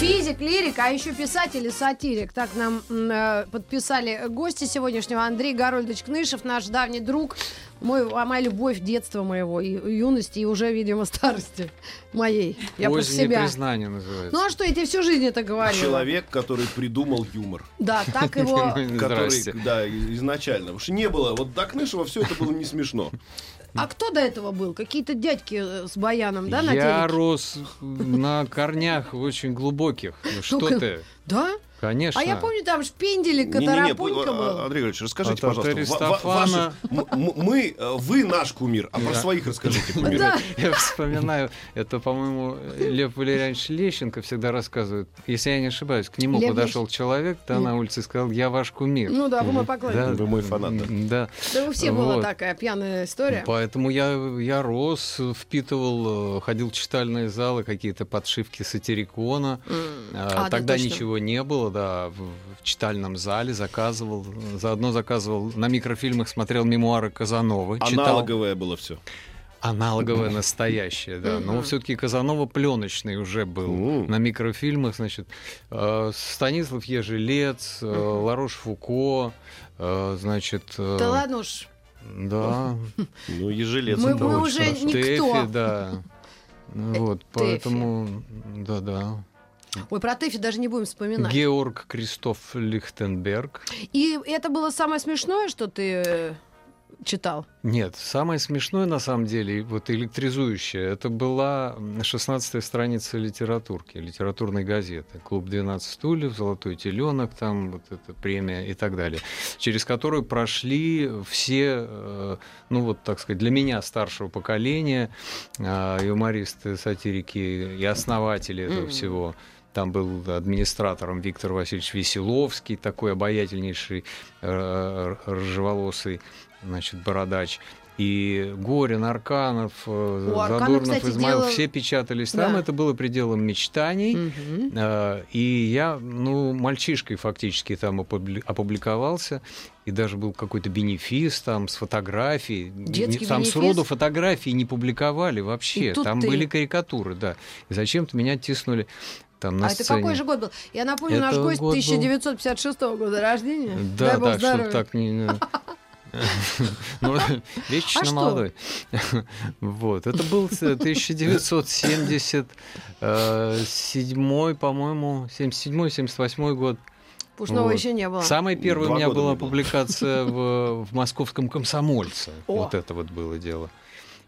Физик, лирик, а еще писатель и сатирик. Так нам э, подписали гости сегодняшнего. Андрей Гарольдович Кнышев, наш давний друг, мой, а моя любовь детства моего, и юности, и уже, видимо, старости моей. Я Позднее себя... признание называется. Ну а что, я тебе всю жизнь это говорила. Человек, который придумал юмор. Да, так его... Который, да, изначально. Потому что не было. Вот до Кнышева все это было не смешно. А кто до этого был? Какие-то дядьки э, с баяном, да, на Я телеке? рос на корнях очень глубоких. Ну что ты? Да? Конечно. А я помню, там шпинделик, Не-не-не, Катарапунька а, был. Андрей Григорьевич, расскажите, От пожалуйста. Мы, э, вы наш кумир, а про своих расскажите кумиры. Да. Я вспоминаю, это, по-моему, Лев Валерьянович Лещенко всегда рассказывает. Если я не ошибаюсь, к нему подошел человек, да, на улице и сказал, я ваш кумир. Ну да, вы мой поклонник. Да, Вы мой фанат, да. Да. У всех была такая пьяная история. Поэтому я, я рос, впитывал, э, ходил в читальные залы, какие-то подшивки сатирикона. А, А, да, Тогда точно. Ничего не было, да, в, в читальном зале заказывал, заодно заказывал, на микрофильмах смотрел мемуары Казановы, читал Аналоговое было все. аналоговое настоящее, да, но все-таки Казанова пленочный уже был на микрофильмах, значит, э, Станислав Ежелец, э. Ларош Фуко, э, значит, Да ладно уж. да, Ну, ежелец. Мы- уже Никто. Тэфи, да, вот, поэтому, да-да. Ой, про Тэфи даже не будем вспоминать. Георг Кристоф Лихтенберг. И это было самое смешное, что ты э, читал? Нет, самое смешное на самом деле, вот электризующее, это была 16-я страница литературки, литературной газеты. Клуб 12 стульев, Золотой теленок, там вот эта премия и так далее, через которую прошли все, э, ну вот так сказать, для меня старшего поколения, э, юмористы, сатирики и основатели этого Мгм. всего. Там был администратором Виктор Васильевич Веселовский, такой обаятельнейший, э, рыжеволосый, значит, бородач. И Горин, Арканов, э, У Арканов, Задорнов, кстати, Измаил, дело- все печатались там. Да. Это было пределом мечтаний. Э, И я, ну, мальчишкой фактически там опубли- опубликовался. И даже был какой-то бенефис там с фотографией. Детский там бенефис? сроду фотографии не публиковали вообще. Там ты. были карикатуры, да. И зачем-то меня тиснули там на А это сцене. какой же год был? Я напомню, наш Это гость год был- 1956 года рождения. Да, Дай да, чтобы так не... Ну, вечно А что? молодой. Вот. Это был 1977, по-моему, 77-78 год. Пушного Вот. еще не было. Самая первая Два у меня была публикация в, в московском комсомольце. О. Вот это вот было дело.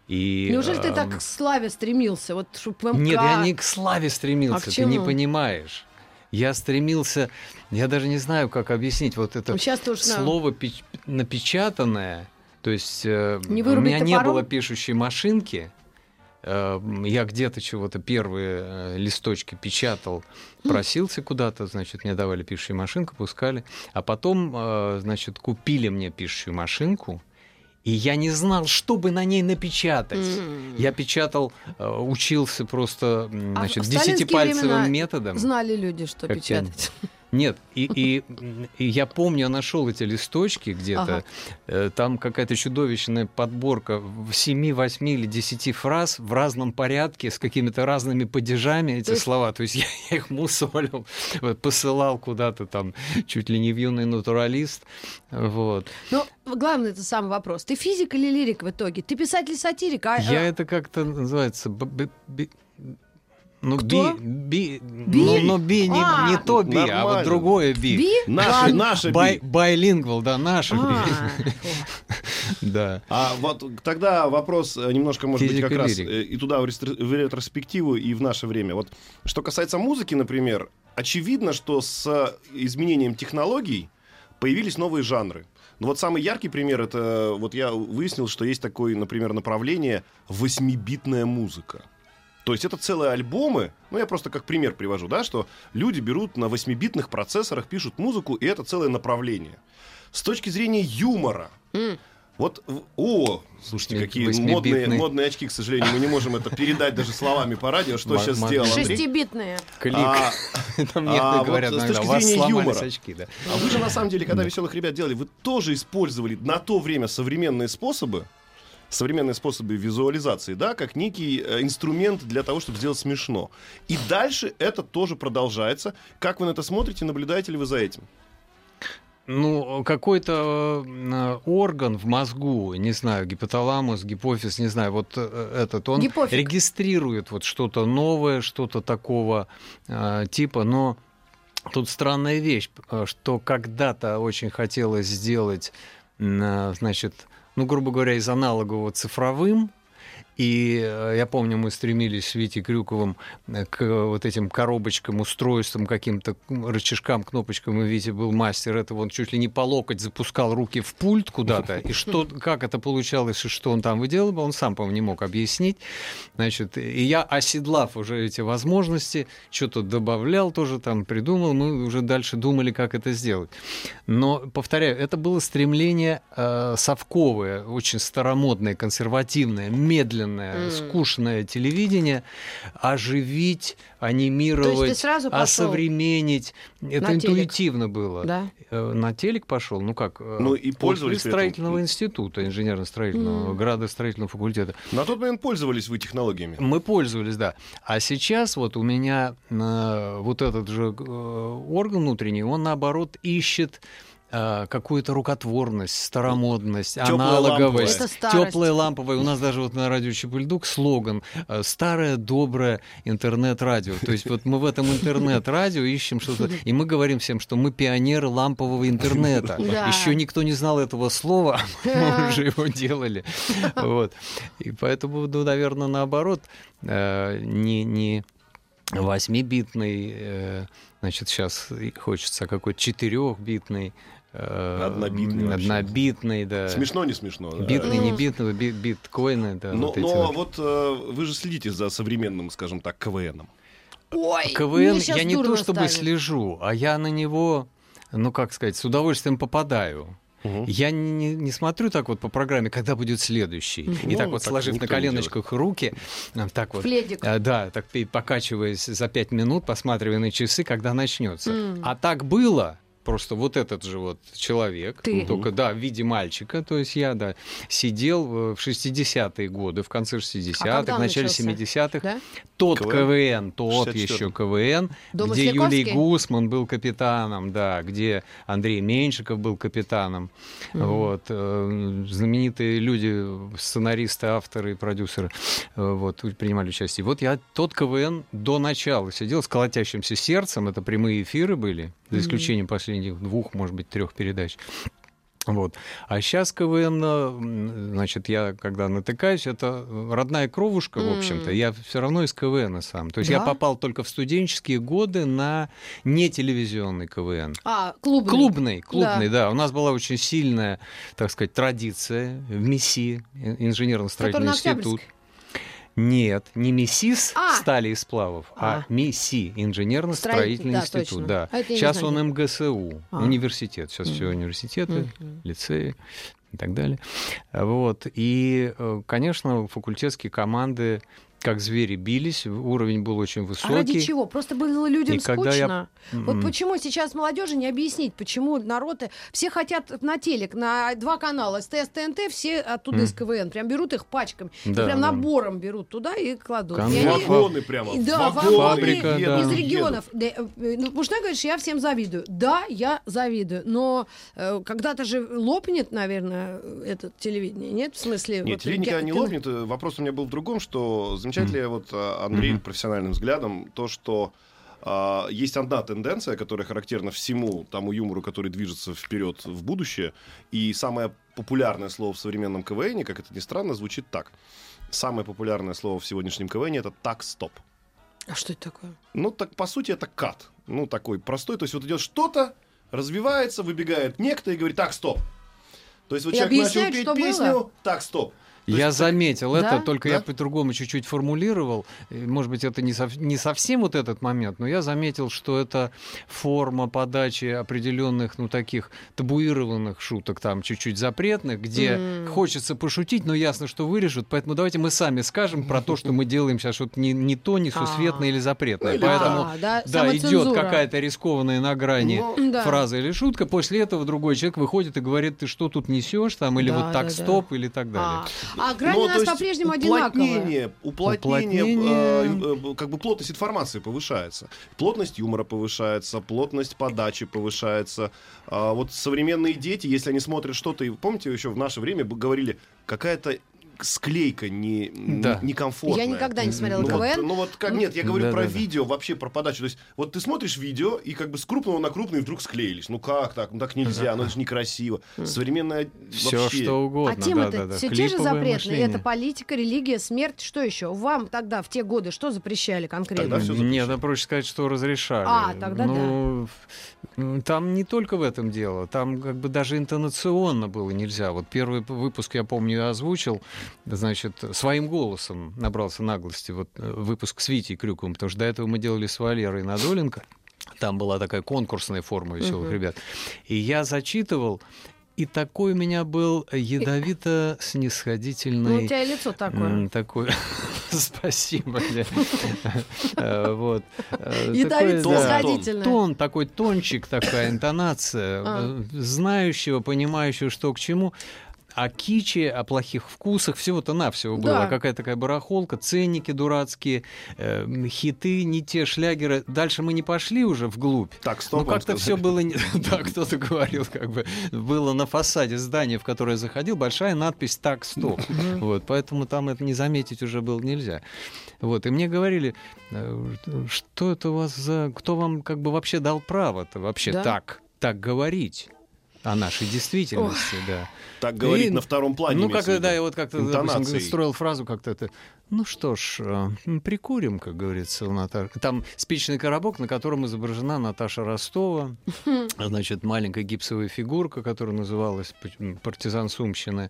И, Неужели ты эм, так к славе стремился? Вот, МК... Нет, я не к славе стремился, А к ты не понимаешь. Я стремился, я даже не знаю, как объяснить вот это Ну, слово печ- напечатанное, то есть э, Не у меня не топором? было пишущей машинки, э, я где-то чего-то первые э, листочки печатал, Хм. просился куда-то, значит, мне давали пишущую машинку, пускали, а потом, э, значит, купили мне пишущую машинку, и я не знал, что бы на ней напечатать. М. Я печатал, э, учился просто А значит, сталинские десятипальцевым методом. Знали люди, что печатать. Нет, и, и, и я помню, я нашел эти листочки где-то. Ага. Э, Там какая-то чудовищная подборка в 7, 8 или 10 фраз в разном порядке, с какими-то разными падежами эти То есть- слова. То есть я, я их мусолил, посылал куда-то там, чуть ли не в юный натуралист. Вот. Но главный это самый вопрос. Ты физик или лирик в итоге? Ты писатель-сатирик? А, Я а, это как-то называется... би- Ну, Кто? би, би, Би? ну, но би не, А. не то би, а вот Нормально. другое би. Би? Наши, Ладно. наши Бай, би. байлингвал, да, наших би. А, Да. А вот тогда вопрос э, немножко, может Физика быть, как раз лирика. э, и туда в, ретроспективу, и в наше время. Вот что касается музыки, например, очевидно, что с изменением технологий появились новые жанры. Ну вот самый яркий пример это вот я выяснил, что есть такое, например, направление восьмибитная музыка. То есть это целые альбомы, ну я просто как пример привожу, да, что люди берут на 8-битных процессорах, пишут музыку, и это целое направление. С точки зрения юмора, М. Вот, о, слушайте, какие модные, модные очки, к сожалению, мы не можем это передать даже словами по радио, что сейчас сделал Андрей. Шестибитные. Клик. А, Там а некоторые вот говорят с точки зрения юмора. очки, да. а вы же на самом деле, когда веселых ребят делали, вы тоже использовали на то время современные способы, современные способы визуализации, да, как некий э, инструмент для того, чтобы сделать смешно. И дальше это тоже продолжается. Как вы на это смотрите, наблюдаете ли вы за этим? Ну, какой-то э, орган в мозгу, не знаю, гипоталамус, гипофиз, не знаю, вот э, этот, он Гипофик. регистрирует вот что-то новое, что-то такого э, типа, но тут странная вещь, что когда-то очень хотелось сделать, э, значит, ну, грубо говоря, из аналогового цифровым, и э, я помню, мы стремились с Витей Крюковым э, к вот этим коробочкам, устройствам, каким-то рычажкам, кнопочкам. И Витя был мастер этого. Он чуть ли не по локоть запускал руки в пульт куда-то. И что, как это получалось, и что он там выделывал, он сам, по-моему, не мог объяснить. Значит, и я, оседлав уже эти возможности, что-то добавлял тоже там, придумал. Мы уже дальше думали, как это сделать. Но, повторяю, это было стремление э, совковое, очень старомодное, консервативное, медленное, М. скучное телевидение оживить, анимировать, сразу осовременить. Это на телек? интуитивно было. Да. Э, На телек пошел, ну как? э, Ну и пользовались строительного института, инженерно-строительного, Мгм. градостроительного факультета. На тот момент пользовались вы технологиями. Мы пользовались, да. А сейчас вот у меня э, вот этот же орган внутренний, он наоборот ищет какую-то рукотворность, старомодность, Тёплая аналоговость, теплая ламповая. У нас даже вот на радио Чепульдук слоган э, «Старое доброе интернет-радио». То есть вот мы в этом интернет-радио ищем что-то, и мы говорим всем, что мы пионеры лампового интернета. Да. Еще никто не знал этого слова, мы уже его делали. Вот. И поэтому, ну, наверное, наоборот, э, не, не 8-битный, э, значит, сейчас хочется какой-то 4-битный, э, Однобитный вообще. однобитный, да. Смешно, не смешно? да? Битный, не Ну. битный, би- биткоины, да. Но, вот эти но вот. вот э, вы же следите за современным, скажем так, КВНом. Ой, КВН мне щас я не то чтобы станет. слежу, а я на него, ну как сказать, с удовольствием попадаю. Мгм. Я не, не смотрю так вот по программе, когда будет следующий. И Ну, так вот так сложив на коленочках руки, а, так вот, Фледик. а, да, так покачиваясь за пять минут, посматривая на часы, когда начнется. М. А так было. Просто вот этот же вот человек, Ты. только да, в виде мальчика, то есть я, да, сидел в 60-е годы, в конце 60-х, А в начале начался? 70-х. Да? Тот КВН? КВН, тот 64-м. еще КВН, До где Юлий? Гусман был капитаном, да, где Андрей Меньшиков был капитаном. Мгм. Вот, э, знаменитые люди, сценаристы, авторы и продюсеры э, вот, принимали участие. Вот я тот КВН до начала сидел с колотящимся сердцем, это прямые эфиры были, за исключением последних двух, может быть, трех передач. Вот. А сейчас КВН, э, значит, я когда натыкаюсь, это родная кровушка, в общем-то. Я все равно из КВН сам. То есть я Да? попал только в студенческие годы на не телевизионный КВН. А, клубный. Клубный, клубный, да. У нас была очень сильная, так сказать, традиция в МИСИ, ин- инженерно-строительный институт. Нет, не МИСИС А! стали и сплавов, а, А. МИСИ, инженерно-строительный Строитель, да, институт. точно. Да. А Сейчас он МГСУ, А. университет. Сейчас все Мгм. университеты, Мгм. лицеи и так далее. Вот. И, э, конечно, факультетские команды как звери бились, уровень был очень А высокий. ради чего? Просто было людям И когда я- скучно. Вот почему сейчас молодежи не объяснить, почему народ... Все хотят на телек, на два канала, СТС, ТНТ, все оттуда из КВН. Прям берут их пачками. Да, прям да. набором берут туда и кладут. Кон- И они- Вагоны прямо. И Да, вагоны Фабрика, да. из едут. регионов. Да, э, ну, Пушной говорит, что я всем завидую. Да, я завидую. Но э, когда-то же лопнет, наверное, этот телевидение. Нет, в смысле... Нет, вот, телевидение я- никогда не ты- лопнет. Э, Вопрос у меня был в другом, что замечательно ли вот а, Андрей профессиональным взглядом то, что а, есть одна тенденция, которая характерна всему тому юмору, который движется вперед в будущее. И самое популярное слово в современном КВН, как это ни странно, звучит так. Самое популярное слово в сегодняшнем КВН это так-стоп. А что это такое? Ну, так по сути это кат. Ну, такой простой. То есть вот идет что-то, развивается, выбегает некто и говорит, так, стоп. То есть вот И человек начал петь песню, было? так, стоп. Я есть- заметил Да? это, только я Да? по-другому чуть-чуть формулировал. И, Может быть, это не, сов- не совсем вот этот момент, но я заметил, что это форма подачи определенных, ну, таких табуированных шуток, там, чуть-чуть запретных, где М. хочется пошутить, но ясно, что вырежут. Поэтому давайте мы сами скажем про то, что мы делаем сейчас что-то не, не то, несусветное А. или запретное. Ну, Поэтому, А, да, идет какая-то рискованная на грани Ну, фраза или шутка, после этого другой человек выходит и говорит, ты что тут несешь, там, или вот так стоп, или так далее. А, грань Ну, у нас по-прежнему одинаковая. уплотнение, уплотнение, Уплотнение. э, э, как бы плотность информации повышается. Плотность юмора повышается, плотность подачи повышается. А вот современные дети, если они смотрят что-то, и помните, еще в наше время бы говорили, какая-то склейка не, Да. не- некомфортная. Я никогда не смотрела Ну вот, КВН. ну вот как нет, я говорю Да, про да, да. видео, вообще про подачу. То есть, вот ты смотришь видео, и как бы с крупного на крупный вдруг склеились. Ну как так? Ну так нельзя, ну это же некрасиво. Современная Все вообще... что А угодно. темы-то да, да, да. все те же запретные. мышление. Это политика, религия, смерть. Что еще? Вам тогда, в те годы, что запрещали конкретно? Тогда всё Нет, запрещали. да проще сказать, что разрешали. А, тогда ну, м, Там не только в этом дело, там как бы даже интонационно было нельзя. Вот первый выпуск, я помню, я озвучил, значит, своим голосом набрался наглости, вот э, выпуск с Витей Крюковым, потому что до этого мы делали с Валерой Надоленко, там была такая конкурсная форма веселых Мгм. ребят. И я зачитывал, и такой у меня был ядовито Ну, снисходительный у тебя лицо такое. М, Такой. Спасибо. Э, Вот. Э, Ядовито снисходительное. Тон, такой тончик, такая интонация, А. знающего, понимающего, что к чему. О киче, о плохих вкусах, всего-то навсего было. Да. Какая такая барахолка, ценники дурацкие, э, хиты, не те шлягеры. Дальше мы не пошли уже вглубь. Так, стоп, Ну, как-то все было... не- Да, кто-то говорил, как бы, было на фасаде здания, в которое заходил, большая надпись «Так, стоп». Вот, поэтому там это не заметить уже было нельзя. Вот, и мне говорили, э, что это у вас за... Кто вам как бы вообще дал право-то вообще Да? так, так говорить? О нашей действительности, да. Так говорить И- на втором плане. Ну, как, да, я вот как-то, допустим, строил фразу как-то это. Ну что ж, э, прикурим, как говорится, у Наташи. Там спичный коробок, на котором изображена Наташа Ростова. Значит, маленькая гипсовая фигурка, которая называлась партизан Сумщины.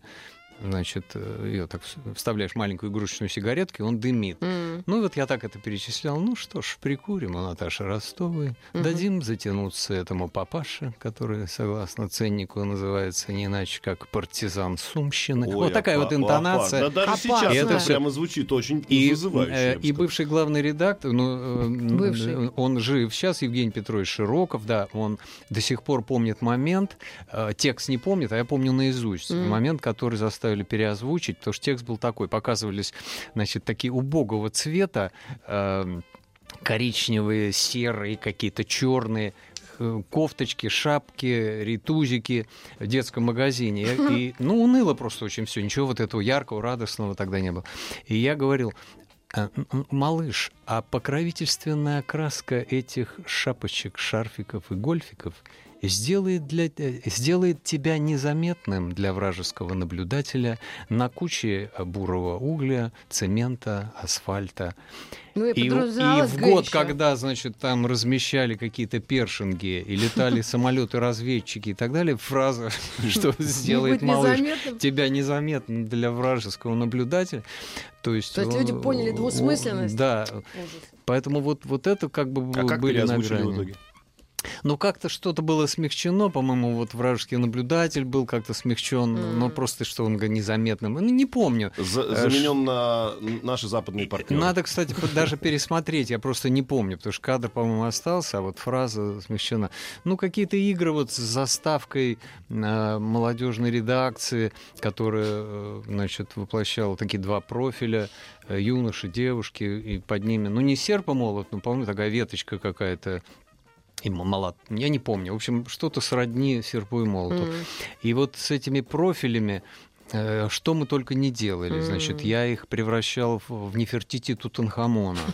Значит, ее так вс- вставляешь маленькую игрушечную сигаретку, и он дымит. М. Ну, вот я так это перечислял. Ну что ж, прикурим у Наташи Ростовой. Мгм. Дадим затянуться этому папаше, который, согласно ценнику, называется не иначе, как партизан Сумщины. Ой, вот такая опа- вот интонация. опа. Да даже Опасно. сейчас это прямо звучит очень И, вызывающе. э, бы и бывший главный редактор, ну, э, Бывший. э, он жив сейчас, Евгений Петрович Широков, да, он до сих пор помнит момент, э, текст не помнит, а я помню наизусть, Мгм. момент, который заставили переозвучить, потому что текст был такой, показывались, значит, такие убогого цвета, э, коричневые, серые, какие-то черные, э, кофточки, шапки, ритузики в детском магазине. И, ну, уныло просто очень все. Ничего вот этого яркого, радостного тогда не было. И я говорил, «А, малыш, а покровительственная окраска этих шапочек, шарфиков и гольфиков сделает, для, э, сделает тебя незаметным для вражеского наблюдателя на куче э, бурого угля, цемента, асфальта. Ну, и, И, в год, еще. когда, значит, там размещали какие-то першинги и летали самолеты-разведчики и так далее, фраза, что сделает малыш незаметным. тебя незаметно для вражеского наблюдателя. То есть, То есть люди он- поняли он- двусмысленность? Да, поэтому вот, вот это как бы А как были на грани. Ну, как-то что-то было смягчено, по-моему, вот вражеский наблюдатель был как-то смягчен, М. но просто что он незаметным. Ну, не помню. За- Э, Заменен на наши западные партнеры. Надо, кстати, даже пересмотреть, я просто не помню, потому что кадр, по-моему, остался, а вот фраза смещена. Ну, какие-то игры вот с заставкой э, молодежной редакции, которая, э, значит, воплощала такие два профиля, юноши, девушки, и под ними, ну, не серп и молот, но, по-моему, такая веточка какая-то, и молот, я не помню. В общем, что-то сродни серпу и молоту. М. И вот с этими профилями что мы только не делали. Значит, я их превращал в, Нефертити Тутанхамона.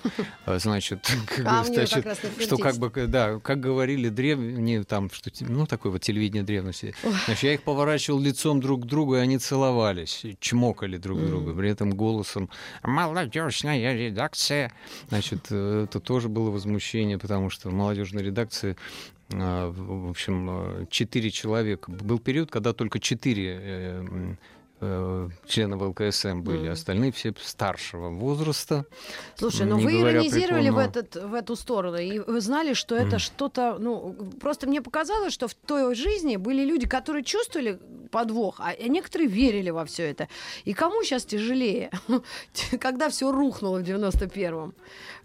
Э, Значит, как значит, как раз что как бы, да, как говорили древние, там, что, ну, такое вот телевидение древности. Значит, я их поворачивал лицом друг к другу, и они целовались, чмокали друг друга, при этом голосом «Молодежная редакция». Значит, э, это тоже было возмущение, потому что в молодежной редакции а, в общем, э, четыре человека. Был период, когда только четыре э, членов ЛКСМ были, Мгм. остальные все старшего возраста. Слушай, ну Не вы иронизировали в, преклонного. этот, в эту сторону, и вы знали, что это Мгм. что-то, ну, просто мне показалось, что в той жизни были люди, которые чувствовали подвох, а некоторые верили во все это. И кому сейчас тяжелее, когда все рухнуло в 91-м?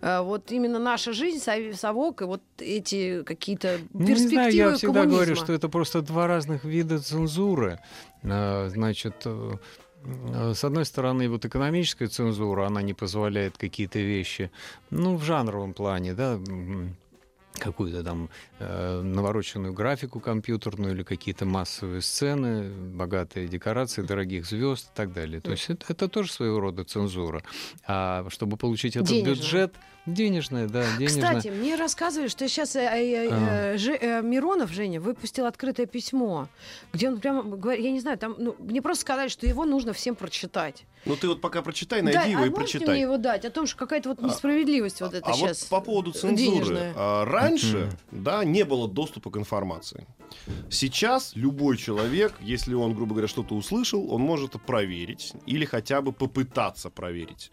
Э, Вот именно наша жизнь, сов- совок, и вот эти какие-то Ну, перспективы не знаю, я всегда коммунизма. говорю, что это просто два разных вида цензуры. А, Значит, э, э, с одной стороны, вот экономическая цензура, она не позволяет какие-то вещи, ну, в жанровом плане, да, какую-то там э, навороченную графику компьютерную или какие-то массовые сцены, богатые декорации, дорогих звезд и так далее. То есть это, это тоже своего рода цензура. А чтобы получить этот Денежная. бюджет, денежная, да, денежная. Кстати, мне рассказывали, что сейчас А. Миронов Женя выпустил открытое письмо, где он прямо говорит, я не знаю, там, ну, мне просто сказали, что его нужно всем прочитать. Ну ты вот пока прочитай, найди да, его а и прочитай. мне его дать? О том, что какая-то вот несправедливость вот это а сейчас. вот по поводу цензуры. денежная. а, Раньше, да, не было доступа к информации. Сейчас любой человек, если он, грубо говоря, что-то услышал, он может проверить или хотя бы попытаться проверить.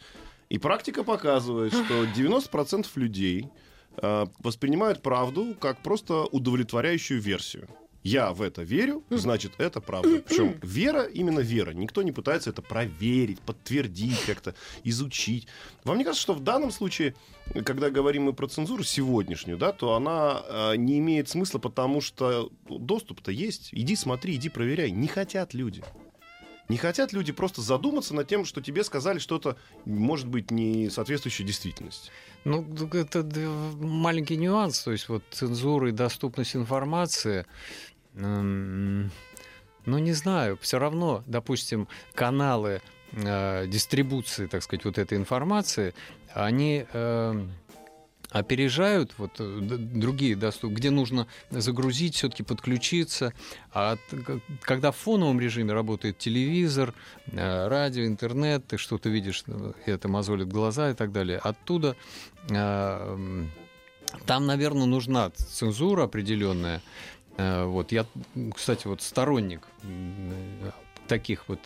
И практика показывает, что 90% людей э, воспринимают правду как просто удовлетворяющую версию. Я в это верю, значит, это правда. Причем вера именно вера. Никто не пытается это проверить, подтвердить, как-то изучить. Вам не кажется, что в данном случае, когда говорим мы про цензуру сегодняшнюю, да, то она э, не имеет смысла, потому что доступ-то есть. Иди смотри, иди проверяй. Не хотят люди. Не хотят люди просто задуматься над тем, что тебе сказали что-то, может быть, не соответствующее действительности. Ну, это маленький нюанс, то есть вот цензура и доступность информации. Ну, не знаю, все равно, допустим, каналы э, дистрибуции, так сказать, вот этой информации, они э, опережают вот э, другие доступ, где нужно загрузить, все-таки подключиться. А когда в фоновом режиме работает телевизор, э, радио, интернет, ты что-то видишь, э, это мозолит глаза и так далее. Оттуда э, там, наверное, нужна цензура определенная. Э, Вот я, кстати, вот сторонник э, таких вот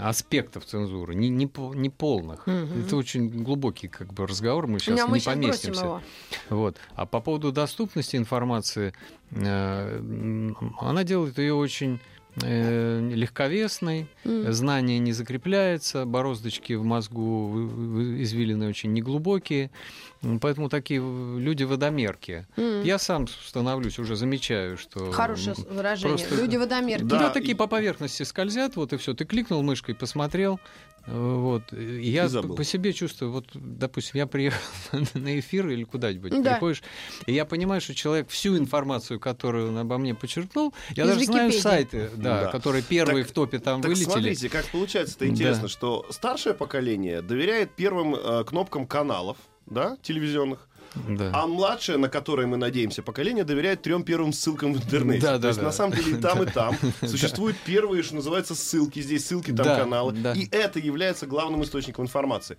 аспектов цензуры, не, не, не полных. Мгм. Это очень глубокий как бы разговор, мы сейчас меня мы не сейчас поместимся. его. Вот. А по поводу доступности информации, э, она делает ее очень э, легковесной, М. знание не закрепляется, бороздочки в мозгу извилины очень неглубокие, поэтому такие люди водомерки. Я сам становлюсь, уже замечаю, что... Хорошее выражение. просто- Люди водомерки. Да, Да, такие по поверхности скользят, вот и все. Ты кликнул мышкой, посмотрел, вот. И я по себе чувствую, вот, допустим, я приехал на эфир или куда-нибудь Да. приходишь, и я понимаю, что человек всю информацию, которую он обо мне подчеркнул, я Из даже знаю Википедии. сайты, да, Да. которые первые Так- в топе там Так вылетели. смотрите, как получается-то Да. интересно, что старшее поколение доверяет первым э, кнопкам каналов, да, телевизионных, Да. а младшее, на которое мы надеемся, поколение доверяет трем первым ссылкам в интернете. Да, То да, есть да. на самом деле и там, и там существуют первые, что называется, ссылки. Здесь ссылки, там Да, каналы. да. И это является главным источником информации.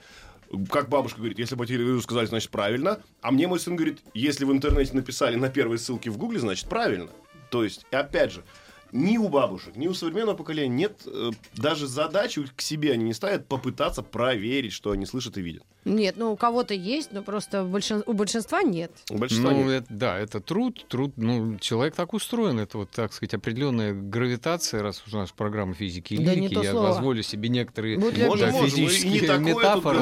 Как бабушка говорит, если по телевизору сказали, значит правильно. А мне мой сын говорит, если в интернете написали на первой ссылке в гугле, значит правильно. То есть, опять же, ни у бабушек, ни у современного поколения нет э, даже задачи к себе они не ставят попытаться проверить, что они слышат и видят. Нет, ну у кого-то есть, но просто большин- у большинства нет. У большинства Ну, нет. это- да, это труд, труд, ну, человек так устроен, это вот, так сказать, определенная гравитация, раз уж у нас программа физики и Да не лирики, я слово. позволю себе некоторые Можем, да, физические метафоры.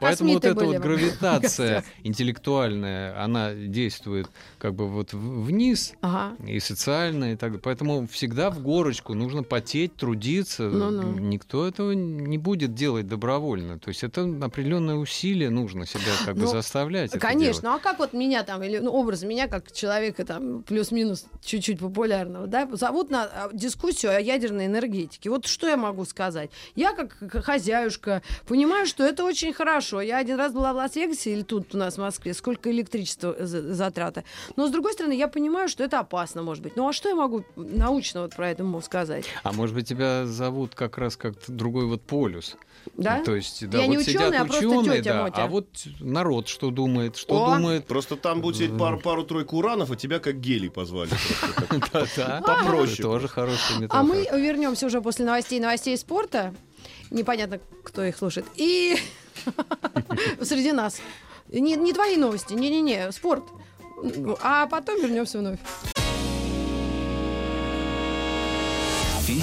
Поэтому вот эта были вот гравитация интеллектуальная, она действует как бы вот вниз, Ага. и социальная, и так далее. Поэтому всегда в горочку нужно потеть, трудиться. Ну-ну. Никто этого не будет делать добровольно. То есть это определенное усилие нужно себя как бы Ну, заставлять. это Конечно, ну а как вот меня там, или ну, образ меня как человека там плюс-минус чуть-чуть популярного, да, зовут на а, дискуссию о ядерной энергетике. Вот что я могу сказать? Я как хозяюшка понимаю, что это очень хорошо. Я один раз была в Лас-Вегасе или тут у нас в Москве, сколько электричества за- затрата. Но с другой стороны, я понимаю, что это опасно, может быть. Ну а что я могу научно точно вот про это могу сказать. А может быть, тебя зовут как раз как другой вот полюс? Да? То есть, да, Я вот не сидят ученый, а просто ученые, тетя да, Мотя. а вот народ что думает, что О! думает. Просто там будет сидеть пару- пару-тройку уранов, а тебя как гелий позвали. Попроще Тоже хорошая метафора. А мы вернемся уже после новостей новостей спорта. Непонятно, кто их слушает. И среди нас. Не, не твои новости, не-не-не, спорт. А потом вернемся вновь.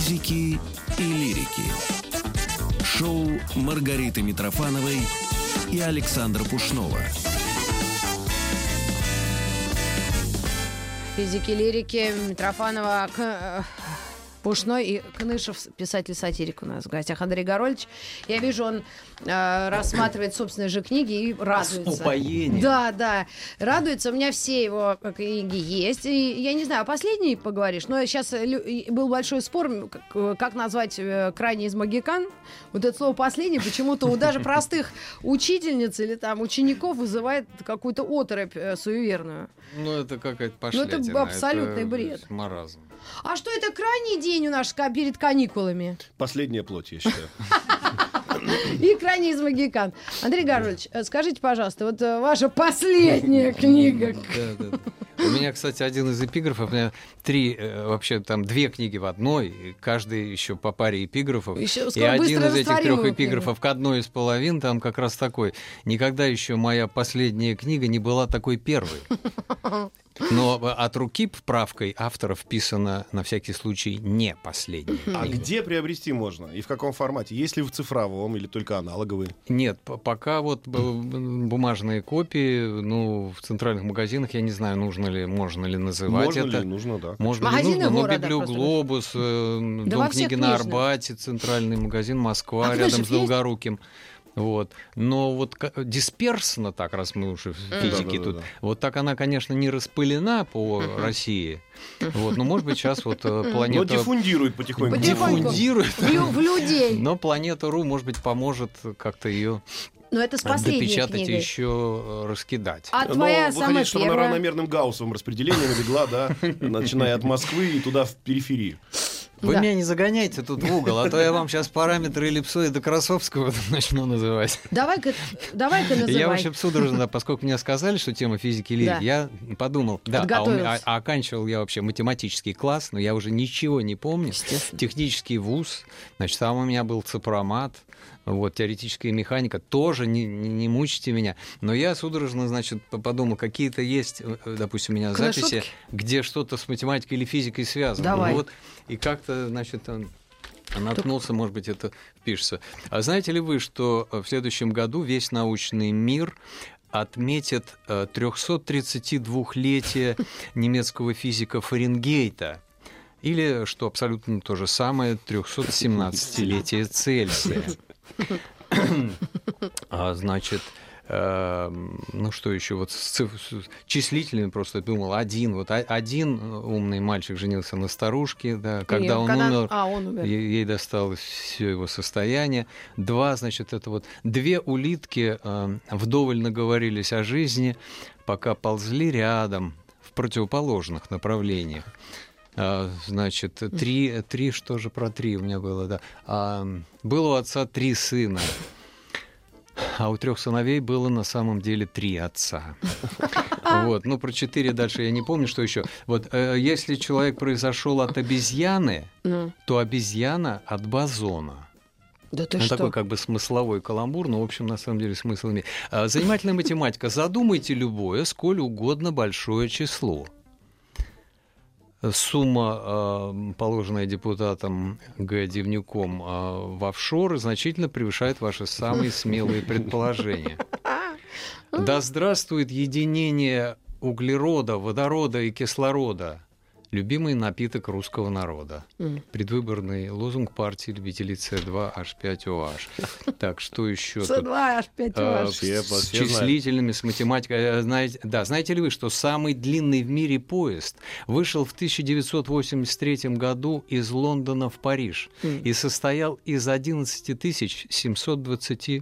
Физики и лирики. Шоу Маргариты Митрофановой и Александра Пушнова. Физики, лирики, Митрофанова, э, Пушной и Кнышев, писатель-сатирик у нас в гостях Андрей Горольевич. Я вижу, он э, рассматривает собственные же книги и радуется. упоением. Да, да, радуется. У меня все его э, книги есть. И я не знаю, о последней поговоришь, но сейчас был большой спор, как, э, как назвать э, крайне из магикан. Вот это слово «последний» почему-то у даже простых учительниц или там учеников вызывает какую-то оторопь э, суеверную. Ну, это какая-то Ну, это пошлятина. абсолютный бред. Маразм. А что это крайний день у нас ка- перед каникулами? Последняя плоть, я считаю. И крайний из магикан. Андрей Горович, э, скажите, пожалуйста, вот э, ваша последняя книга. У меня, кстати, один из эпиграфов, у меня три, э, вообще там две книги в одной, и каждый еще по паре эпиграфов. Ещё И один из этих трех книгу. эпиграфов к одной из половин там как раз такой. Никогда еще моя последняя книга не была такой первой. Но от руки вправкой автора вписано на всякий случай не последняя. А книга. где приобрести можно? И в каком формате? Есть ли в цифровом или только аналоговые? Нет, пока вот б- бумажные копии, ну, в центральных магазинах, я не знаю, нужно ли, можно ли называть Можно это. ли? Нужно, да. Можно Магазины ли нужно, но города Библиоглобус, э, Да Дом книги на книжных. Арбате, центральный магазин Москва, А рядом с есть? Вот. Но вот дисперсно так, раз мы уже в физике тут, вот так она, конечно, не распылена по России. Вот, но может быть сейчас вот э, Но планета диффундирует потихоньку. Диффундирует. В, лю- в людей. Но планета РУ, может быть, поможет как-то ее Но это с последней допечатать и книгой. еще э, раскидать. А Но твоя самая выходит, что она первая? равномерным гауссовым распределением легла, да, начиная от Москвы и туда в периферию. Вы Да. меня не загоняйте тут в угол, а то я вам сейчас параметры эллипсоида Красовского начну называть. Давай-ка, давай-ка называй. Я вообще судорожно, поскольку мне сказали, что тема физики и лирики, Да. я подумал, да, а, Подготовился. а- а оканчивал я вообще математический класс, но я уже ничего не помню. Технический вуз, значит, там у меня был цепромат, вот, теоретическая механика, тоже не, не, мучите меня. Но я судорожно, значит, подумал, какие-то есть, э, э, допустим, у меня Книжутки? записи, где что-то с математикой или физикой связано. Давай. Ну вот, и как-то, значит, он наткнулся, может быть, это впишется. А знаете ли вы, что э, в следующем году весь научный мир отметит э, 332-летие немецкого физика Фаренгейта? Или, что абсолютно то же самое, 317-летие Цельсия. А, значит, эм, ну что еще, вот с, с числительными просто думал, один, вот один умный мальчик женился на старушке, да, когда И он когда- умер, А, он умер. Е- Ей досталось все его состояние. Два, значит, это вот две улитки э, вдоволь наговорились о жизни, пока ползли рядом в противоположных направлениях. А, значит, три, три, что же про три у меня было, да. А, было у отца три сына. А у трех сыновей было на самом деле три отца. Вот, ну про четыре дальше я не помню, что еще. Вот, э, если человек произошел от обезьяны, Ну, то обезьяна от бозона. да ты Ну, что? такой как бы смысловой каламбур, но, в общем, на самом деле смысл имеет. А, Занимательная математика. Задумайте любое, сколь угодно большое число. Сумма, э, положенная депутатом Г. Дивнюком э, в офшоры, значительно превышает ваши самые смелые предположения. Да здравствует единение углерода, водорода и кислорода. Любимый напиток русского народа. М. Предвыборный лозунг партии любителей С2H5OH. Так, что еще тут? С2 аж 5 А, ваш. Все- с все числительными, с математикой. Э, Знаете, да, знаете ли вы, что самый длинный в мире поезд вышел в 1983 году из Лондона в Париж и состоял из 11 720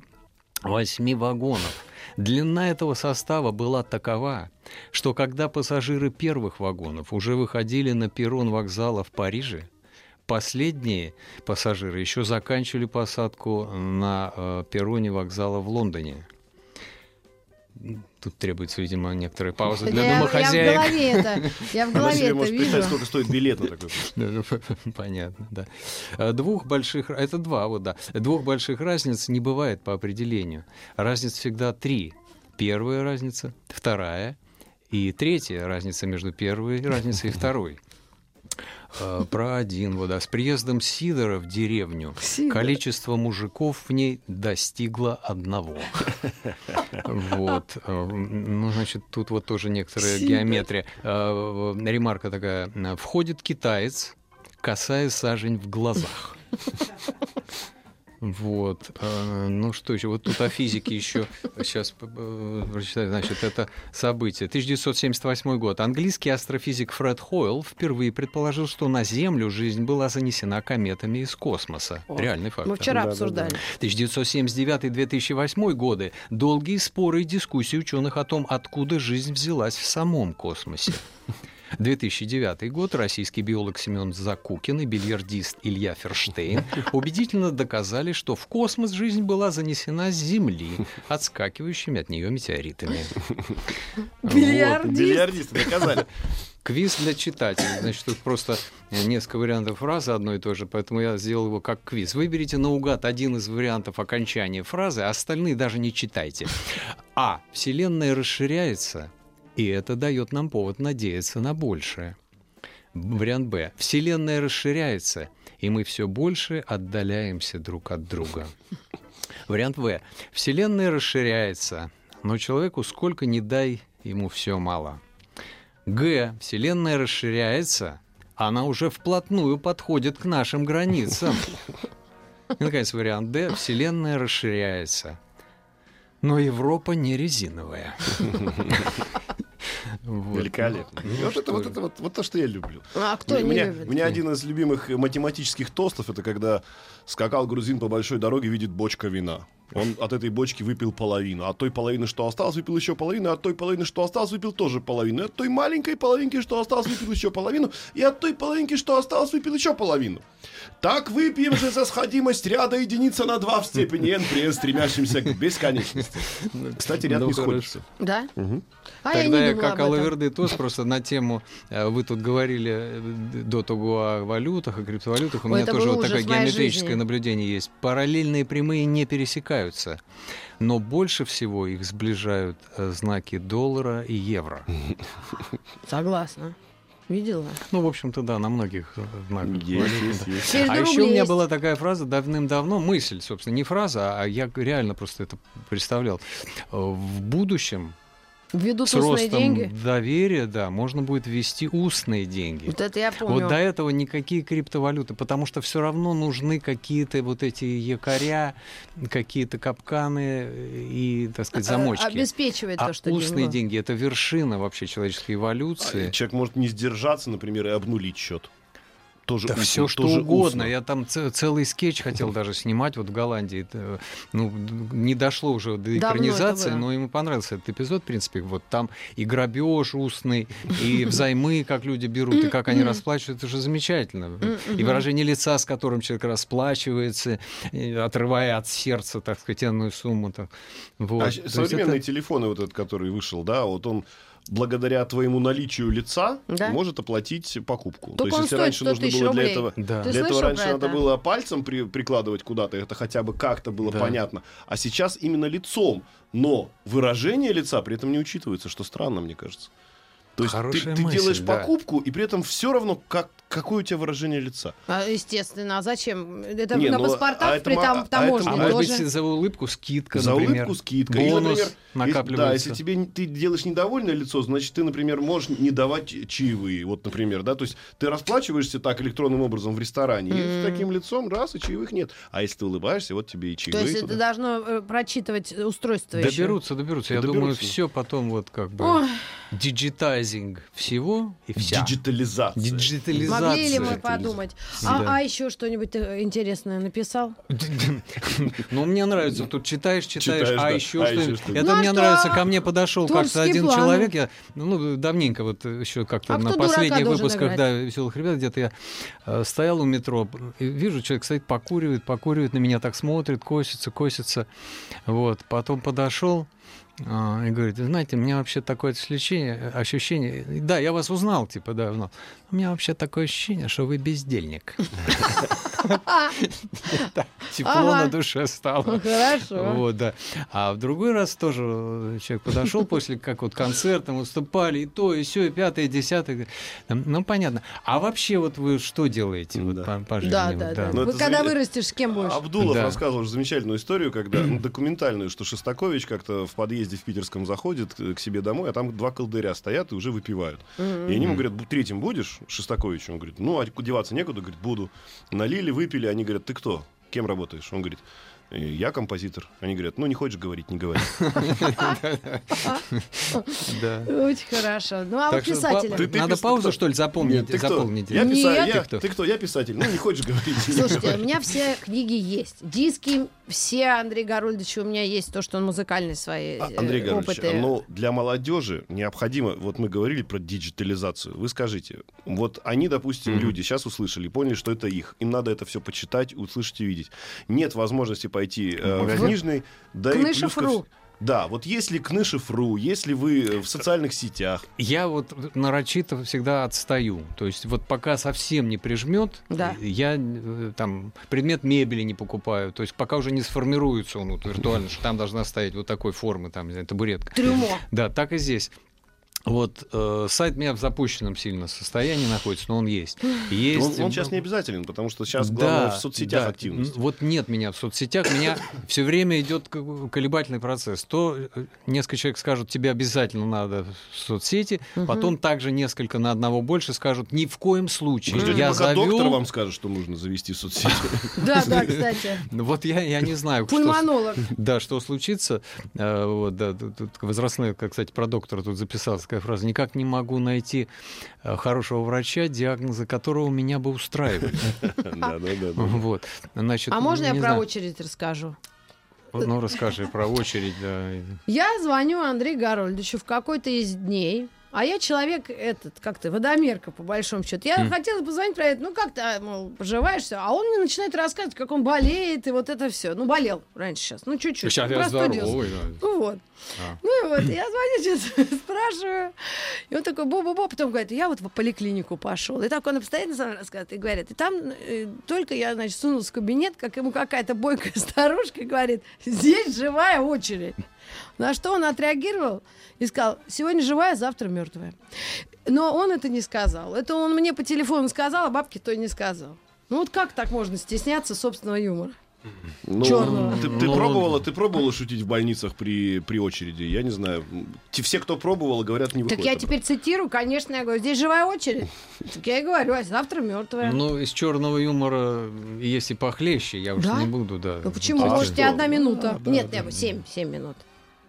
восьми вагонов. Длина этого состава была такова, что когда пассажиры первых вагонов уже выходили на перрон вокзала в Париже, последние пассажиры еще заканчивали посадку на э, перроне вокзала в Лондоне. Тут требуется, видимо, некоторая пауза для я, домохозяек. Я в голове это, я в голове это может вижу. сколько стоит билет на такой. Ну, Понятно, да. А, Двух больших, это два, вот да. Двух больших разниц не бывает по определению. Разниц всегда три. Первая разница, вторая и третья разница между первой разницей и второй. А, Про один, вот, да. С приездом Сидора в деревню Сидор. количество мужиков в ней достигло одного. Вот. Э, Ну, значит, тут вот тоже некоторая Сидор. геометрия. Э, Ремарка такая. Входит китаец, касая сажень в глазах. Вот. Э, Ну что еще? Вот тут о физике еще сейчас прочитаю. Значит, это событие. 1978 год. Английский астрофизик Фред Хойл впервые предположил, что на Землю жизнь была занесена кометами из космоса. О, Реальный факт. Мы вчера обсуждали. 1979-2008 годы долгие споры и дискуссии ученых о том, откуда жизнь взялась в самом космосе. 2009 год. Российский биолог Семен Закукин и бильярдист Илья Ферштейн убедительно доказали, что в космос жизнь была занесена с Земли, отскакивающими от нее метеоритами. Вот. Бильярдист. Бильярдисты доказали. Квиз для читателей. Значит, тут просто несколько вариантов фразы одно и то же, поэтому я сделал его как квиз. Выберите наугад один из вариантов окончания фразы, а остальные даже не читайте. А. Вселенная расширяется, и это дает нам повод надеяться на большее. Вариант Б. Вселенная расширяется, и мы все больше отдаляемся друг от друга. Вариант В. Вселенная расширяется, но человеку сколько ни дай, ему все мало. Г. Вселенная расширяется, она уже вплотную подходит к нашим границам. И, наконец, вариант Д. Вселенная расширяется, но Европа не резиновая. Вот. Великолепно. Ну, вот это, вот это вот, вот то, что я люблю. А кто у не меня, любит? у меня один из любимых математических тостов это когда скакал грузин по большой дороге, видит бочка вина. Он от этой бочки выпил половину. От той половины, что осталось, выпил еще половину. а От той половины, что осталось, выпил тоже половину. От той маленькой половинки, что осталось, выпил еще половину. И от той половинки, что осталось, выпил еще половину. Так выпьем же за сходимость ряда единица на 2 в степени n при n стремящемся к бесконечности. Кстати, ряд Ну, не сходится. Да? Мгм. А я Тогда не я, думала как об этом. Алаверды Тос просто на тему, э, вы тут говорили э, до того о валютах, о криптовалютах, у Ой, меня тоже вот такое геометрическое жизни. наблюдение есть. Параллельные прямые не пересекаются, но больше всего их сближают э, знаки доллара и евро. Согласна. Видела? Ну, в общем-то, да, на многих э, знаках. Есть, есть, есть. А еще у меня есть. была такая фраза давным-давно, мысль, собственно, не фраза, а я реально просто это представлял. Э, В будущем Ведут с устные ростом деньги. доверия, да, можно будет ввести устные деньги. Вот это я помню. Вот до этого никакие криптовалюты, потому что все равно нужны какие-то вот эти якоря, какие-то капканы и, так сказать, А- замочки. Обеспечивает А то, что устные деньги. деньги это вершина вообще человеческой эволюции. А Человек может не сдержаться, например, и обнулить счет. Тоже Да все что тоже угодно. устно. Я там целый скетч хотел даже снимать вот в Голландии. Это, ну, не дошло уже до экранизации, но ему понравился этот эпизод, в принципе. Вот там и грабеж устный, и взаймы, как люди берут, и как они расплачиваются, это же замечательно. И выражение лица, с которым человек расплачивается, отрывая от сердца, так сказать, энную сумму. Так. Вот. А современные это- телефоны, вот этот, который вышел, да, вот он благодаря твоему наличию лица Да. может оплатить покупку. Только он если стоит раньше 100 нужно было для рублей. этого, Да. Ты для этого раньше про надо это? было пальцем при- прикладывать куда-то, это хотя бы как-то было Да. понятно. А сейчас именно лицом. Но выражение лица при этом не учитывается, что странно, мне кажется. То есть ты, Хорошая ты мысль, делаешь да. покупку, и при этом все равно, как, какое у тебя выражение лица. А, естественно, а зачем? Это Не, на ну, паспортах а это при там, а это таможне А ма- может тоже. быть, за улыбку скидка, За например. улыбку скидка. Или, Бонус например, если- накапливается. да, если тебе ты делаешь недовольное лицо, значит, ты, например, можешь не давать чаевые. Вот, например, да, то есть ты расплачиваешься так электронным образом в ресторане, и с таким лицом раз, и чаевых нет. А если ты улыбаешься, вот тебе и То чаевые. есть туда. это должно э, прочитывать устройство еще. Доберутся, доберутся. Я Доберутся. думаю, все потом вот как бы... Ой, digitizing всего и вся. Диджитализация. Диджитализация. Могли ли мы подумать? А, Да. а еще что-нибудь э, интересное написал? Ну, мне нравится, тут читаешь, читаешь, Читаешь, а да, еще а еще что-то. Это Ну, мне что? нравится, ко мне подошел как-то один человек, я, ну, давненько, вот еще как-то А на последних выпусках, играть? да, «Веселых ребят», где-то я э, стоял у метро, и вижу, человек стоит, покуривает, покуривает, на меня так смотрит, косится, косится, вот, потом подошел, и говорит, «Вы знаете, у меня вообще такое ощущение, ощущение, да, я вас узнал, типа, да, узнал. У меня вообще такое ощущение, что вы бездельник. Тепло Ага. на душе стало. Хорошо. Вот, да. А в другой раз тоже э, человек подошел после как вот концерта, выступали, и то, и все, и пятое, и десятое. Ну, понятно. А вообще вот вы что делаете вот Да. по, по жизни? Да, да, да. Ну, Вы когда вырастешь, с кем будешь? Абдулов Да. рассказывал замечательную историю, когда ну, документальную, что Шестакович как-то в подъезде в Питерском заходит к к себе домой, а там два колдыря стоят и уже выпивают. И они ему говорят, «Бу- третьим будешь, Шестакович? Он говорит, ну, а деваться некуда, говорит, буду. Налили, выпили, они говорят, ты кто? Кем работаешь? Он говорит, «Э, я композитор. Они говорят, ну, не хочешь говорить, не говори. Очень хорошо. Ну, а ты Надо паузу, что ли, запомнить? Нет, ты кто? запомнить? Я писатель, Ты кто? Я писатель. Ну, не хочешь говорить. Слушайте, у меня все книги есть. Диски все Андрей Гарольдович у меня есть, то, что он музыкальные свои А, э, Андрей Горович, опыты. но для молодежи необходимо, вот мы говорили про диджитализацию, вы скажите, вот они, допустим, Мгм. люди сейчас услышали, поняли, что это их, им надо это все почитать, услышать и видеть. Нет возможности пойти э, в книжный, да и плюс ко Кнышев.ру. Да, вот если Кнышев.ру, если вы э, в социальных сетях, Я вот нарочито всегда отстаю. То есть вот пока совсем не прижмет, Да. я э, там предмет мебели не покупаю. То есть пока уже не сформируется он вот виртуально, что там должна стоять вот такой формы, там, не знаю, табуретка. Трюмо. Да, так и здесь. Вот э, сайт у меня в запущенном сильно состоянии находится, но он есть. есть он, он сейчас не обязателен, потому что сейчас Да, главное в соцсетях да. активность. Вот нет меня в соцсетях, меня все время идет колебательный процесс. То э, несколько человек скажут, тебе обязательно надо в соцсети, потом также несколько на одного больше скажут, ни в коем случае. Вы ждете, я пока завел... доктор вам скажет, что нужно завести соцсети. Да, да, кстати. Ну, Вот я, я не знаю, что, Пульмонолог. да, что случится. Э, Вот, да, возрастной, как, кстати, про доктора тут записалась такая фраза. Никак не могу найти э, хорошего врача, диагнозы которого меня бы устраивали. Вот. Значит, А можно я про очередь расскажу? Ну, расскажи про очередь, да. Я звоню Андрею Гарольдовичу в какой-то из дней. А я человек этот, как-то, водомерка, по большому счету. Я Мгм. хотела позвонить про это, ну как ты, мол, поживаешь, все. А он мне начинает рассказывать, как он болеет, и вот это все. Ну, болел раньше сейчас, ну чуть-чуть. Сейчас ну, я здоровый. да. Ну вот. А. Ну и вот, я звоню, что спрашиваю. И он такой, бу-бу-бу, потом говорит, я вот в поликлинику пошел. И так он со мной рассказывает. И говорит, и там э, только я, значит, сунулся в кабинет, как ему какая-то бойкая старушка говорит, здесь живая очередь. На что он отреагировал и сказал, сегодня живая, завтра мертвая. Но он это не сказал. Это он мне по телефону сказал, а бабке то и не сказал. Ну вот как так можно стесняться собственного юмора? Ну. Ты, ты Ну, пробовала, ты пробовала шутить в больницах при, при очереди? Я не знаю. Те- все, кто пробовал, говорят, не Так выходит. я обратно. теперь цитирую, конечно, я говорю, здесь живая очередь. Так я и говорю, а завтра мертвая. Ну, из черного юмора есть и похлеще, я уж Да? не буду, да. Ну почему? А Может, и что? одна минута. Да, Нет, да, нет, да. семь, семь минут.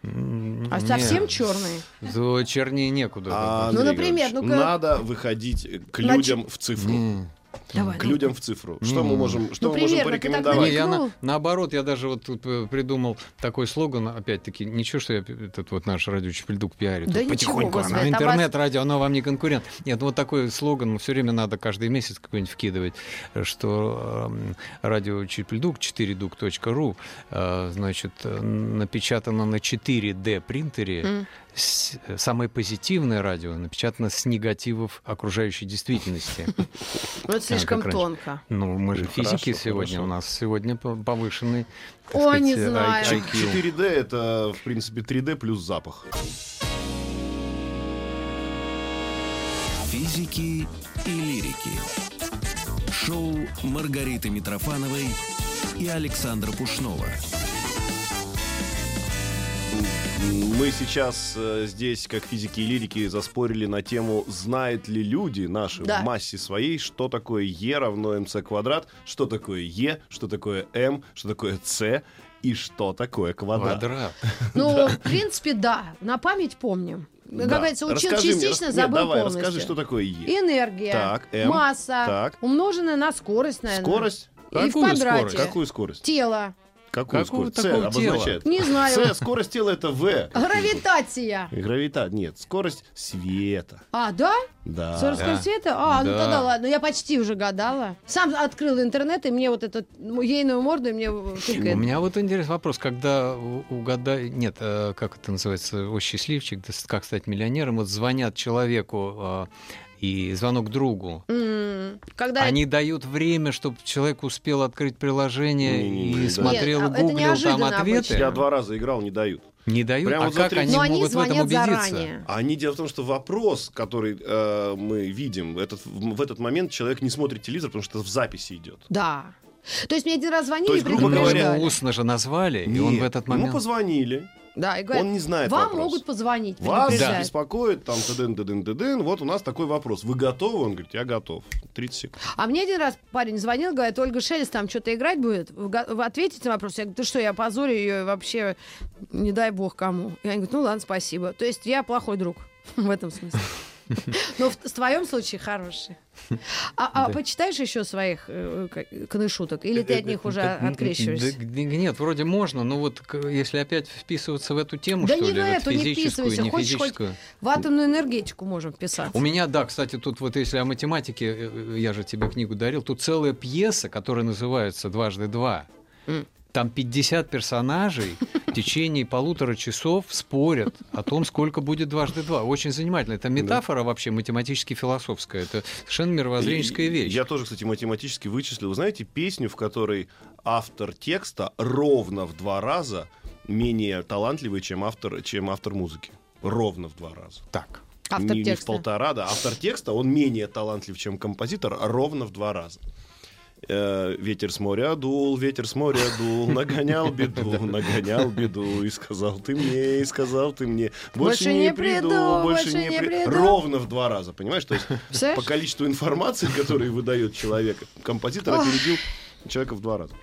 М, А нет. совсем черные. То чернее некуда. А, Ну, например, ну-ка. надо выходить к Значит- людям в цифру. Давай. К ну. людям в цифру. Что мы Ну. можем, что Ну, мы можем порекомендовать? Не, я на- наоборот, я даже вот тут э, придумал такой слоган, опять-таки, ничего, что я этот вот наш радио Чепельдук пиарю. Да ничего, потихоньку, оно это интернет-радио, оно вам не конкурент. Нет, ну вот такой слоган все время надо каждый месяц какой-нибудь вкидывать, э, что эм, радио Чепельдук, 4duк.ру, э, значит, э, напечатано на 4D принтере, М. с- э, самое позитивное радио напечатано с негативов окружающей действительности. Ну, это слишком как раньше. тонко. Ну, мы же физики сегодня, у нас сегодня по- повышенный Ой, не сказать, знаю. I- IQ. 4D это, в принципе, 3D плюс запах. Физики и лирики. Шоу Маргариты Митрофановой и Александра Пушнова. Мы сейчас э, здесь, как физики и лирики, заспорили на тему, знают ли люди наши Да. в массе своей, что такое Е равно МЦ квадрат, что такое Е, что такое М, что такое С и что такое квадрат. Квадрат. Ну, в принципе, да. На память помним. Да. Как говорится, учил Расскажи мне, частично, рас- забыл давай, полностью. расскажи, что такое Е. Энергия, Так, М. масса, Так. умноженная на скорость, наверное. Скорость? И в Какую квадрате. скорость? Какую скорость? Тело. Какую Какого скорость? С обозначает. Не знаю. С, скорость тела это В. Гравитация. Гравита, нет, скорость света. А, да? Да. Скорость Да. света? А, ну Да. тогда ладно. Я почти уже гадала. Сам открыл интернет, и мне вот этот ну, ейную морду, и мне У тыкает. меня вот интересный вопрос, когда у- угадай, нет, э, как это называется, о счастливчик, как стать миллионером, вот звонят человеку э, и звонок другу. Когда Они дают время, чтобы человек успел открыть приложение Не-не-не, и да. смотрел Нет, и а это гуглил там ответы. обычно. Я два раза играл, не дают. Не дают. Прямо а вот как три- они Но они могут в этом убедиться? заранее. Они дело в том, что вопрос, который э, мы видим, этот, в, в этот момент человек не смотрит телевизор, потому что это в записи идет. Да. То есть мне один раз звонили То и есть, грубо Ну, говоря, ему устно же назвали, и он в этот Ему момент... позвонили, Да, и говорят, он не знает вам вопрос. могут позвонить, Вас предупреждать. беспокоит там тдын тдын тдын вот у нас такой вопрос. Вы готовы? Он говорит, я готов. 30 секунд. А мне один раз парень звонил, говорит, Ольга Шелест там что-то играть будет. Вы, вы ответите на вопрос? Я говорю, ты что, я позорю ее вообще, не дай бог кому. И они говорят, ну ладно, спасибо. То есть я плохой друг в этом смысле. Но в, в твоем случае хороший. А, а Да. почитаешь еще своих э, к- книжуток? Или ты от них уже открещиваешься? да, Нет, вроде можно, но вот если опять вписываться в эту тему, Да что не ли, в вот эту, не физическую, вписывайся. не Хочешь хоть физическую. В атомную энергетику можем вписаться. У меня, да, кстати, тут вот если о математике, э, я же тебе книгу дарил, тут целая пьеса, которая называется «Дважды два». М. Там 50 персонажей в течение полутора часов спорят о том, сколько будет дважды два. Очень занимательно. Это метафора вообще математически-философская. Это совершенно мировоззренческая И- вещь. Я тоже, кстати, математически вычислил. Вы знаете песню, в которой автор текста ровно в два раза менее талантливый, чем автор, чем автор музыки? Ровно в два раза. Так. Автор не, не в текста. полтора, да. Автор текста, он менее талантлив, чем композитор, ровно в два раза. Э, Ветер с моря дул, ветер с моря дул, нагонял беду, нагонял беду, и сказал ты мне, и сказал ты мне, больше, Больше не, приду, приду, больше, не, не при-». приду. Ровно в два раза, понимаешь? То есть Представляешь? по количеству информации, которую выдает человек, композитор опередил человека в два раза.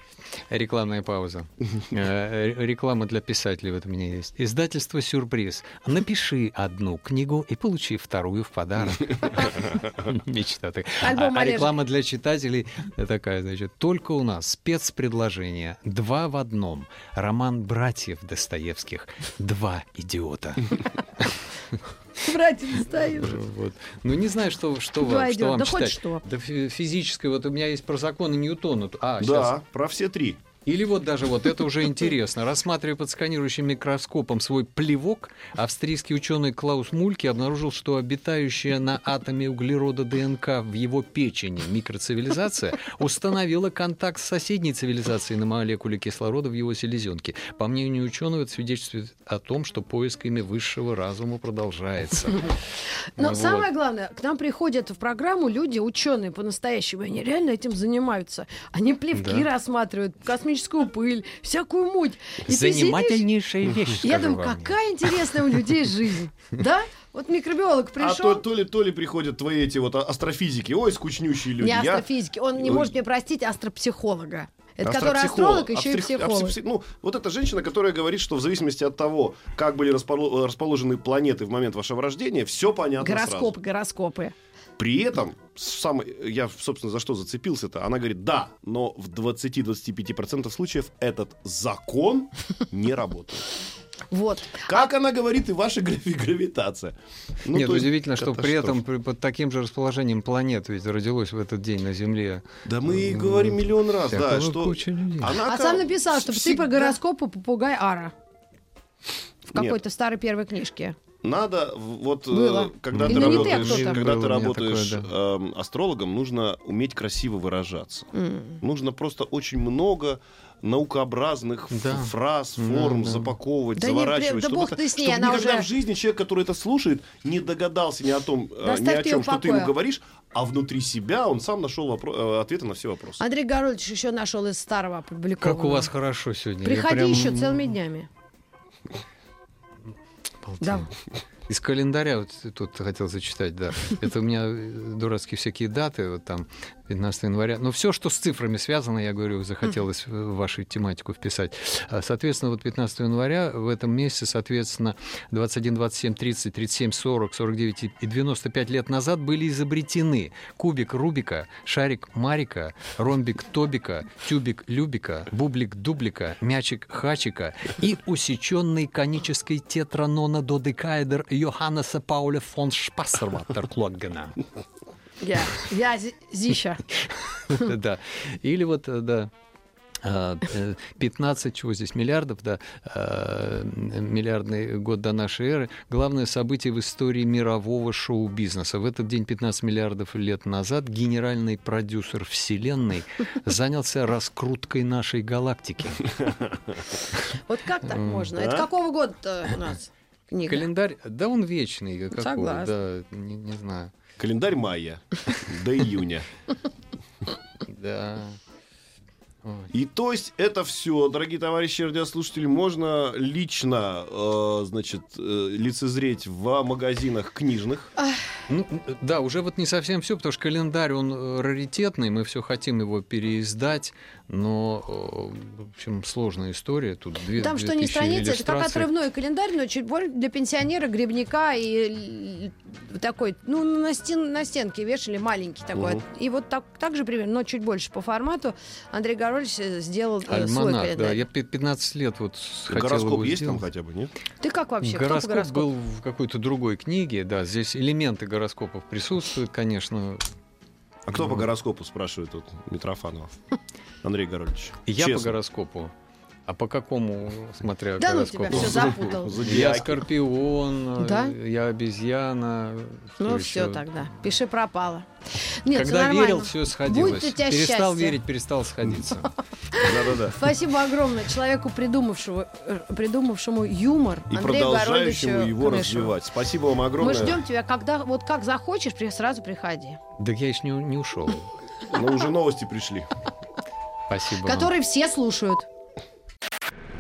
Рекламная пауза. Э, Реклама для писателей вот у меня есть. Издательство «Сюрприз». Напиши одну книгу и получи вторую в подарок. Мечта такая. Альбом А- А реклама для читателей такая, значит, только у нас спецпредложение. Два в одном. Роман братьев Достоевских. Два идиота. Братья достают. Вот. Ну, не знаю, что, что, Два вам, что идиота. вам Да хоть что. Да фи- физическое, вот у меня есть про законы Ньютона. А, сейчас Да, про все три. Или вот даже вот это уже интересно. Рассматривая под сканирующим микроскопом свой плевок, австрийский ученый Клаус Мульки обнаружил, что обитающая на атоме углерода ДНК в его печени микроцивилизация установила контакт с соседней цивилизацией на молекуле кислорода в его селезенке. По мнению ученого, это свидетельствует о том, что поиск ими высшего разума продолжается. Но Вот. самое главное, к нам приходят в программу люди, ученые по-настоящему, они реально этим занимаются. Они плевки Да. рассматривают, космическую пыль, всякую муть. И Занимательнейшая вещь. Я думаю, вам. какая интересная у людей жизнь. Да? Вот микробиолог А то, пришел, то ли, то ли приходят твои эти вот а- астрофизики, ой, скучнющие люди. не Я- астрофизики, он не Ой. может мне простить астропсихолога. Это который Астропсихолог, астролог, еще и астри- психолог. апсипси- Ну, вот эта женщина, которая говорит, что в зависимости от того, как были располо- расположены планеты в момент вашего рождения, все понятно Гороскопы, сразу. гороскопы. При этом, сам, я, собственно, за что зацепился-то, она говорит, да, но в 20-25% случаев этот закон не работает. Вот. Как она говорит, и ваша грави- гравитация. Ну, Нет, удивительно, что при этом при- под таким же расположением планет ведь родилось в этот день на Земле. Да мы и говорим миллион раз, да, что... куча людей. Она А сам написал, что ты всегда- по гороскопу попугай Ара. В Нет. какой-то старой первой книжке. Надо вот э, Было. когда ты а работаешь, когда ты работаешь такое, эм, астрологом, нужно уметь красиво выражаться. М. Нужно просто очень много наукообразных Да. фраз, Да, форм да. запаковывать, Да заворачивать, да чтобы, бог ты с ней, чтобы она никогда уже- в жизни человек, который это слушает, не догадался ни о том, э, Да ни о чем, что ты ему говоришь, а внутри себя он сам нашел вопро- э, ответы на все вопросы. Андрей Горольевич еще нашел из старого опубликованного. Как у вас хорошо сегодня. Приходи прям- еще целыми днями. Да. Из календаря, вот тут хотел зачитать, да. Это у меня дурацкие всякие даты, вот там 15 января. Но все, что с цифрами связано, я говорю, захотелось в вашу тематику вписать. А, Соответственно, вот 15 января в этом месяце, соответственно, 21, 27, 30, 37, 40, 49 и 95 лет назад были изобретены кубик Рубика, шарик Марика, ромбик Тобика, тюбик Любика, бублик Дублика, мячик Хачика и усеченный конический тетранона додекаэдер Йоханнеса Пауля фон Шпассерваттерклоггена. Я, я зи- Зища. Да. Или вот, э, да, а, э, 15, чего здесь, миллиардов, да, а, миллиардный год до нашей эры, главное событие в истории мирового шоу-бизнеса. В этот день, 15 миллиардов лет назад, генеральный продюсер Вселенной занялся раскруткой нашей галактики. Вот как так можно? Это какого года у нас книга? Календарь, да он вечный, какой, Согласна. да, не, не знаю. Календарь майя до июня. Да. И то есть это все, дорогие товарищи радиослушатели, можно лично, э, значит, э, лицезреть в магазинах книжных. Ну, да, уже вот не совсем все, потому что календарь, он э, раритетный, мы все хотим его переиздать, но, э, в общем, сложная история. Тут две, Там что 2000 не страница, это как отрывной календарь, но чуть больше для пенсионера, грибника и такой, ну, на, стен, на стенке вешали маленький такой. Мгм. И вот так, так же примерно, но чуть больше по формату Андрей Горович э, сделал э, свой Альманах, да. календарь. Я пи- 15 лет вот хотел Гороскоп его есть там сделать. хотя бы, нет? Ты как вообще? Гороскоп, гороскопу? был в какой-то другой книге, да, здесь элементы гороскопов присутствуют, конечно. А кто по гороскопу, спрашивает тут Митрофанова? Андрей Горович. Я по гороскопу. А по какому, смотря Да ну тебя все запутал. Я скорпион, Да? я обезьяна. Ну еще? все тогда, пиши пропало. Нет, Когда нормально. верил, все сходилось. Будет у тебя перестал счастье. верить, перестал сходиться. Да-да-да. Спасибо огромное человеку, придумавшему, э, придумавшему юмор, И Андрею продолжающему его развивать. Спасибо вам Мы огромное. ждем тебя, когда вот как захочешь, сразу приходи. Да я еще не, не ушел. Но уже новости пришли. Спасибо. Которые все слушают.